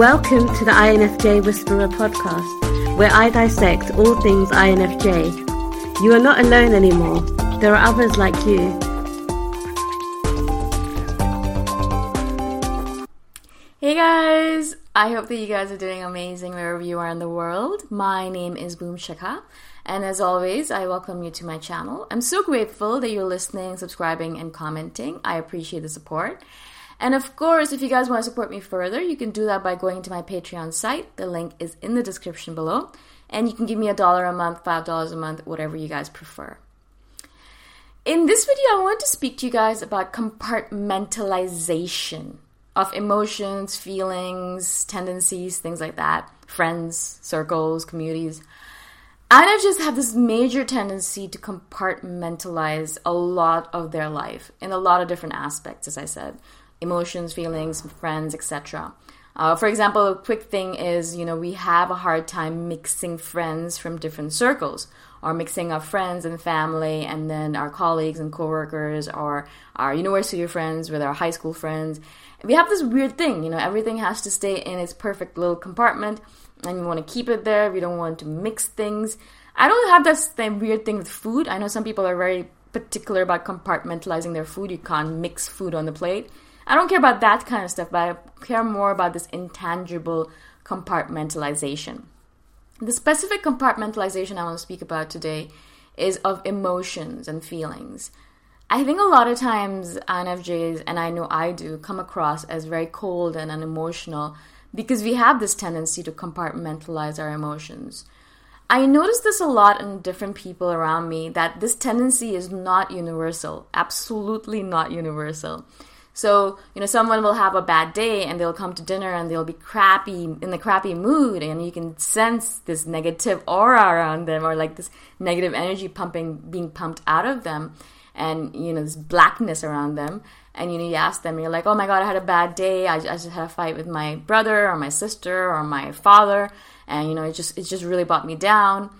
Welcome to the INFJ Whisperer podcast, where I dissect all things INFJ. You are not alone anymore. There are others like you. Hey guys! I hope that you guys are doing amazing wherever you are in the world. My name is Boom Shikha, and as always, I welcome you to my channel. I'm so grateful that you're listening, subscribing, and commenting. I appreciate the support. And of course, if you guys want to support me further, you can do that by going to my Patreon site. The link is in the description below. And you can give me a dollar a month, five dollars a month, whatever you guys prefer. In this video, I want to speak to you guys about compartmentalization of emotions, feelings, tendencies, things like that, friends, circles, communities. And I just have this major tendency to compartmentalize a lot of their life in a lot of different aspects, as I said emotions, feelings, friends, etc. Uh, for example, a quick thing is, you know, we have a hard time mixing friends from different circles, or mixing our friends and family, and then our colleagues and coworkers, or our university friends with our high school friends. We have this weird thing, you know, everything has to stay in its perfect little compartment, and we want to keep it there. We don't want to mix things. I don't have that same weird thing with food. I know some people are very particular about compartmentalizing their food. You can't mix food on the plate. I don't care about that kind of stuff, but I care more about this intangible compartmentalization. The specific compartmentalization I want to speak about today is of emotions and feelings. I think a lot of times INFJs, and I know I do, come across as very cold and unemotional because we have this tendency to compartmentalize our emotions. I notice this a lot in different people around me that this tendency is not universal, absolutely not universal. So, you know, someone will have a bad day and they'll come to dinner and they'll be crappy, in the crappy mood, and you can sense this negative aura around them or like this negative energy pumping, being pumped out of them, and, you know, this blackness around them. And, you know, you ask them, you're like, oh my God, I had a bad day. I, I just had a fight with my brother or my sister or my father, and, you know, it just, it just really brought me down.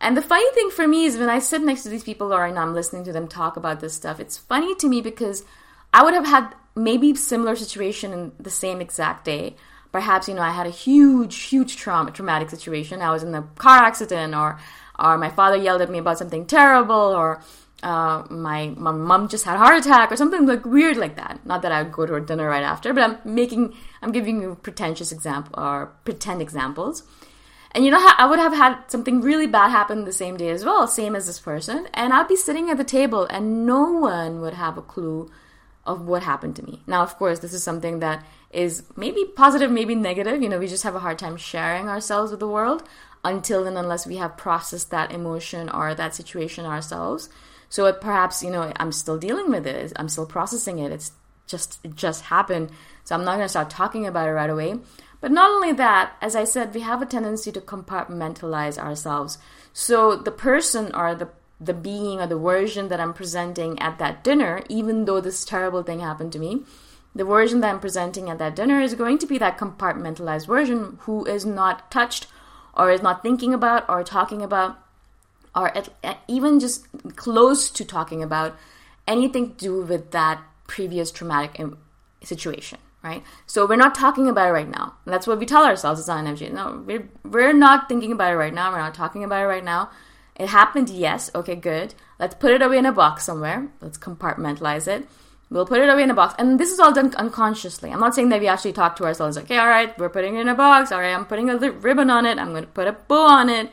And the funny thing for me is when I sit next to these people or I'm listening to them talk about this stuff, it's funny to me because I would have had maybe similar situation in the same exact day. Perhaps you know I had a huge, huge trauma, traumatic situation. I was in a car accident, or or my father yelled at me about something terrible, or uh, my my mom just had a heart attack, or something like weird like that. Not that I would go to a dinner right after, but I'm making I'm giving you pretentious example or pretend examples. And you know I would have had something really bad happen the same day as well, same as this person, and I'd be sitting at the table and no one would have a clue of what happened to me. Now, of course, this is something that is maybe positive, maybe negative. You know, we just have a hard time sharing ourselves with the world until and unless we have processed that emotion or that situation ourselves. So it perhaps, you know, I'm still dealing with it. I'm still processing it. It's just it just happened. So I'm not going to start talking about it right away. But not only that, as I said, we have a tendency to compartmentalize ourselves. So the person or the the being or the version that I'm presenting at that dinner, even though this terrible thing happened to me, the version that I'm presenting at that dinner is going to be that compartmentalized version who is not touched or is not thinking about or talking about or at, even just close to talking about anything to do with that previous traumatic situation right? So we're not talking about it right now. And that's what we tell ourselves. As INFJ no we're, we're not thinking about it right now. We're not talking about it right now it happened, yes. Okay, good. Let's put it away in a box somewhere. Let's compartmentalize it. We'll put it away in a box. And this is all done unconsciously. I'm not saying that we actually talk to ourselves, okay, all right, we're putting it in a box. All right, I'm putting a ribbon on it. I'm going to put a bow on it.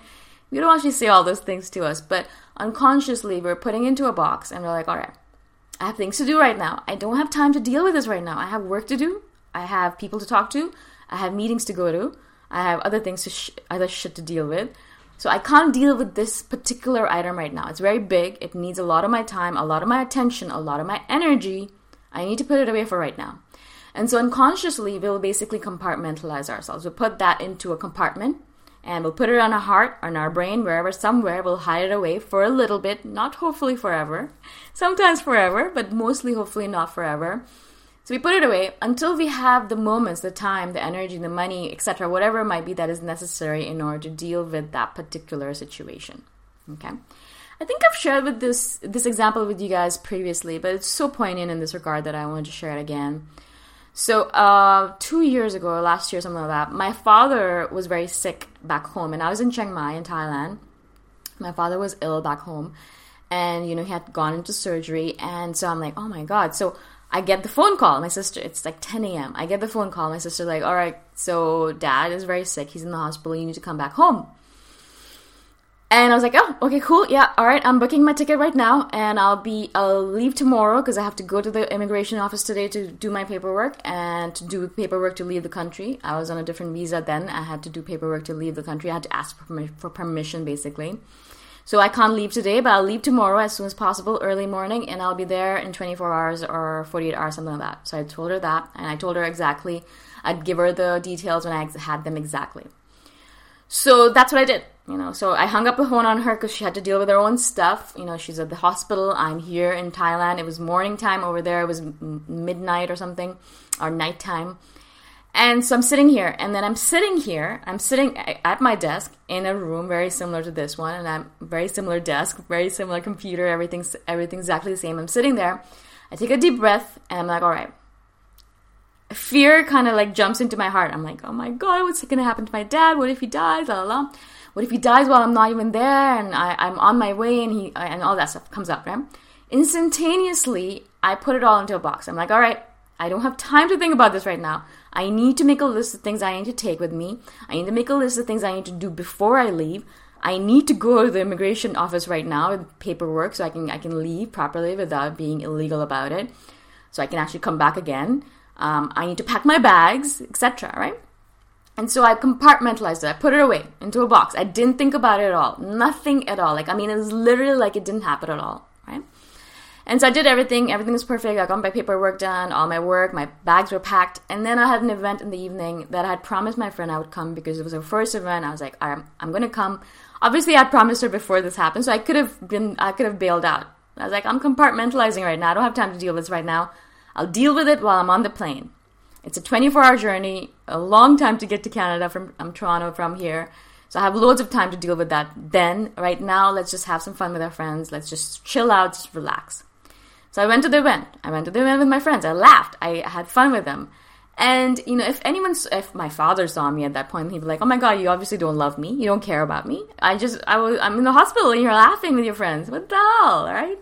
We don't actually say all those things to us, but unconsciously, we're putting into a box and we're like, all right, I have things to do right now. I don't have time to deal with this right now. I have work to do. I have people to talk to. I have meetings to go to. I have other things to, sh- other shit to deal with. So I can't deal with this particular item right now. It's very big. It needs a lot of my time, a lot of my attention, a lot of my energy. I need to put it away for right now. And so unconsciously, we'll basically compartmentalize ourselves. We'll put that into a compartment and we'll put it on our heart, on our brain, wherever, somewhere. We'll hide it away for a little bit, not hopefully forever. Sometimes forever, but mostly hopefully not forever. So we put it away until we have the moments, the time, the energy, the money, etc., whatever it might be that is necessary in order to deal with that particular situation. Okay. I think I've shared with this this example with you guys previously, but it's so poignant in this regard that I wanted to share it again. So, uh, two years ago, last year, something like that, my father was very sick back home, and I was in Chiang Mai in Thailand. My father was ill back home, and you know he had gone into surgery, and so I'm like, oh my god. So I get the phone call. My sister, it's like 10 a.m. I get the phone call. My sister's like, all right, so dad is very sick. He's in the hospital. You need to come back home. And I was like, oh, okay, cool. Yeah, all right. I'm booking my ticket right now, and I'll be I'll leave tomorrow because I have to go to the immigration office today to do my paperwork and to do paperwork to leave the country. I was on a different visa then. I had to do paperwork to leave the country. I had to ask for, for permission, basically. So I can't leave today, but I'll leave tomorrow as soon as possible, early morning, and I'll be there in 24 hours or 48 hours, something like that. So I told her that, and I told her exactly. I'd give her the details when I had them exactly. So that's what I did, you know. So I hung up the phone on her because she had to deal with her own stuff. You know, she's at the hospital. I'm here in Thailand. It was morning time over there. It was midnight or something, or nighttime. And so I'm sitting here, and then I'm sitting here. I'm sitting at my desk in a room very similar to this one, and I'm very similar desk, very similar computer. Everything's everything's exactly the same. I'm sitting there. I take a deep breath, and I'm like, all right. Fear kind of like jumps into my heart. I'm like, oh my god, what's gonna happen to my dad? What if he dies? La la la. What if he dies while I'm not even there and I, I'm on my way and he and all that stuff comes up, right? Instantaneously, I put it all into a box. I'm like, all right, I don't have time to think about this right now. I need to make a list of things I need to take with me. I need to make a list of things I need to do before I leave. I need to go to the immigration office right now with paperwork so I can I can leave properly without being illegal about it. So I can actually come back again. Um, I need to pack my bags, etc. Right? And so I compartmentalized it. I put it away into a box. I didn't think about it at all. Nothing at all. Like I mean, it was literally like it didn't happen at all. And so I did everything. Everything was perfect. I got my paperwork done, all my work, my bags were packed. And then I had an event in the evening that I had promised my friend I would come because it was her first event. I was like, I'm, I'm going to come. Obviously, I promised her before this happened, so I could have been, I could have bailed out. I was like, I'm compartmentalizing right now. I don't have time to deal with this right now. I'll deal with it while I'm on the plane. It's a 24 hour journey, a long time to get to Canada from um, Toronto from here. So I have loads of time to deal with that. Then, right now, let's just have some fun with our friends. Let's just chill out, just relax. So I went to the event. I went to the event with my friends. I laughed. I had fun with them. And you know, if anyone, if my father saw me at that point, he'd be like, "Oh my god, you obviously don't love me. You don't care about me. I just, I was, I'm in the hospital and you're laughing with your friends. What the hell, right?"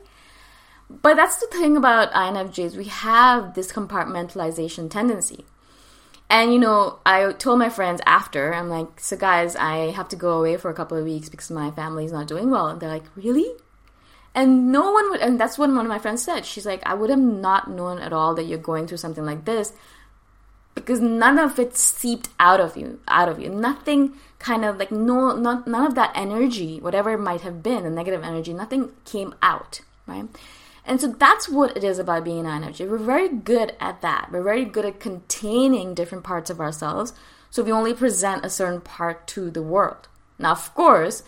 But that's the thing about INFJs. We have this compartmentalization tendency. And you know, I told my friends after, I'm like, "So guys, I have to go away for a couple of weeks because my family's not doing well." And they're like, "Really?" And no one would, and that's what one of my friends said. She's like, I would have not known at all that you're going through something like this because none of it seeped out of you, out of you. Nothing kind of like, no, not, none of that energy, whatever it might have been, the negative energy, nothing came out, right? And so that's what it is about being an INFJ. We're very good at that. We're very good at containing different parts of ourselves. So we only present a certain part to the world. Now, of course,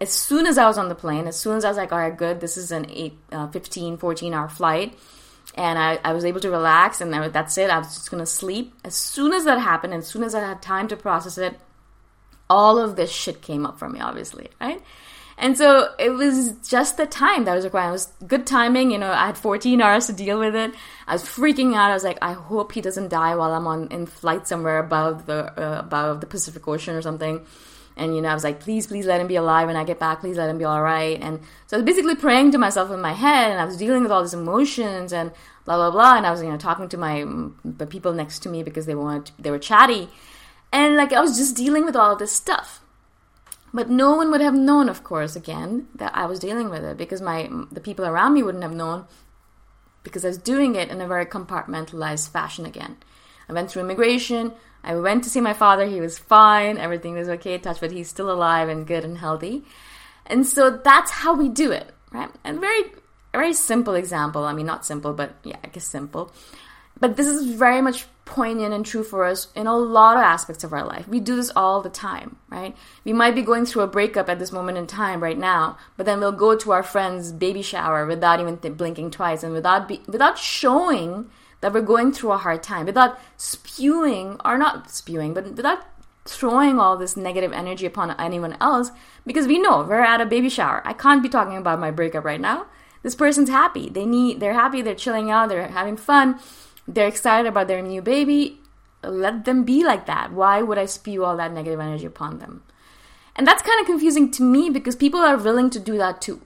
as soon as I was on the plane, as soon as I was like, all right, good, this is an 8, uh, 15, 14 hour flight, and I, I was able to relax, and that's it, I was just gonna sleep. As soon as that happened, as soon as I had time to process it, all of this shit came up for me, obviously, right? And so it was just the time that was required. It was good timing, you know. I had 14 hours to deal with it. I was freaking out. I was like, I hope he doesn't die while I'm on in flight somewhere above the uh, above the Pacific Ocean or something. And you know, I was like, please, please let him be alive when I get back. Please let him be all right. And so I was basically praying to myself in my head, and I was dealing with all these emotions and blah blah blah. And I was you know talking to my the people next to me because they wanted they were chatty, and like I was just dealing with all of this stuff. But no one would have known, of course, again that I was dealing with it because my the people around me wouldn't have known because I was doing it in a very compartmentalized fashion again. I went through immigration. I went to see my father. He was fine. Everything was okay. Touch but he's still alive and good and healthy. And so that's how we do it, right? And very, very simple example. I mean, not simple, but yeah, I guess simple. But this is very much poignant and true for us in a lot of aspects of our life. We do this all the time, right? We might be going through a breakup at this moment in time right now, but then we'll go to our friend's baby shower without even th- blinking twice and without be- without showing that we're going through a hard time without spewing or not spewing but without throwing all this negative energy upon anyone else because we know we're at a baby shower. I can't be talking about my breakup right now. This person's happy. They need they're happy they're chilling out they're having fun they're excited about their new baby. Let them be like that. Why would i spew all that negative energy upon them? And that's kind of confusing to me because people are willing to do that too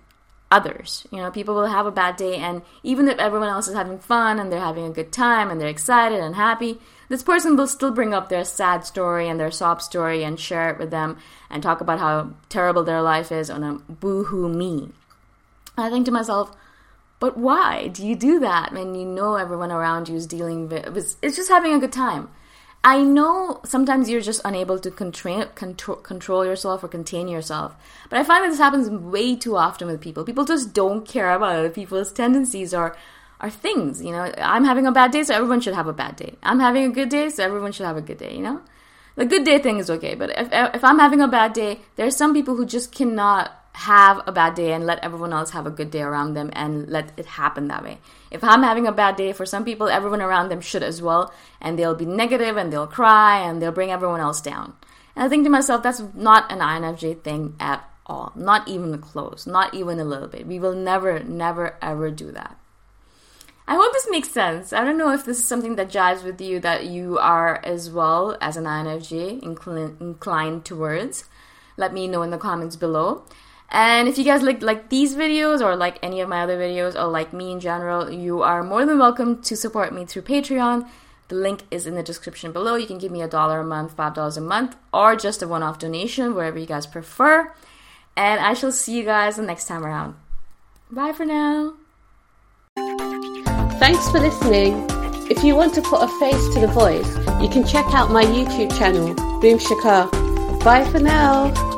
others. You know, people will have a bad day, and even if everyone else is having fun and they're having a good time and they're excited and happy, this person will still bring up their sad story and their sob story and share it with them and talk about how terrible their life is on a boo-hoo me. I think to myself, but why do you do that when you know everyone around you is dealing with it's just having a good time? I know sometimes you're just unable to control, control, control yourself or contain yourself, but I find that this happens way too often with people. People just don't care about other people's tendencies or are things. You know, I'm having a bad day, so everyone should have a bad day. I'm having a good day, so everyone should have a good day. You know, the good day thing is okay, but if if I'm having a bad day, there are some people who just cannot have a bad day and let everyone else have a good day around them and let it happen that way. If I'm having a bad day, for some people, everyone around them should as well, and they'll be negative and they'll cry and they'll bring everyone else down. And I think to myself, that's not an INFJ thing at all. Not even close. Not even a little bit. We will never, never, ever do that. I hope this makes sense. I don't know if this is something that jives with you that you are as well as an INFJ inclined towards. let me know in the comments below. And if you guys like like these videos or like any of my other videos or like me in general, you are more than welcome to support me through Patreon. The link is in the description below. You can give me a dollar a month, five dollars a month, or just a one-off donation, wherever you guys prefer. And I shall see you guys the next time around. Bye for now. Thanks for listening. If you want to put a face to the voice, you can check out my YouTube channel, Boom Shikha. Bye for now.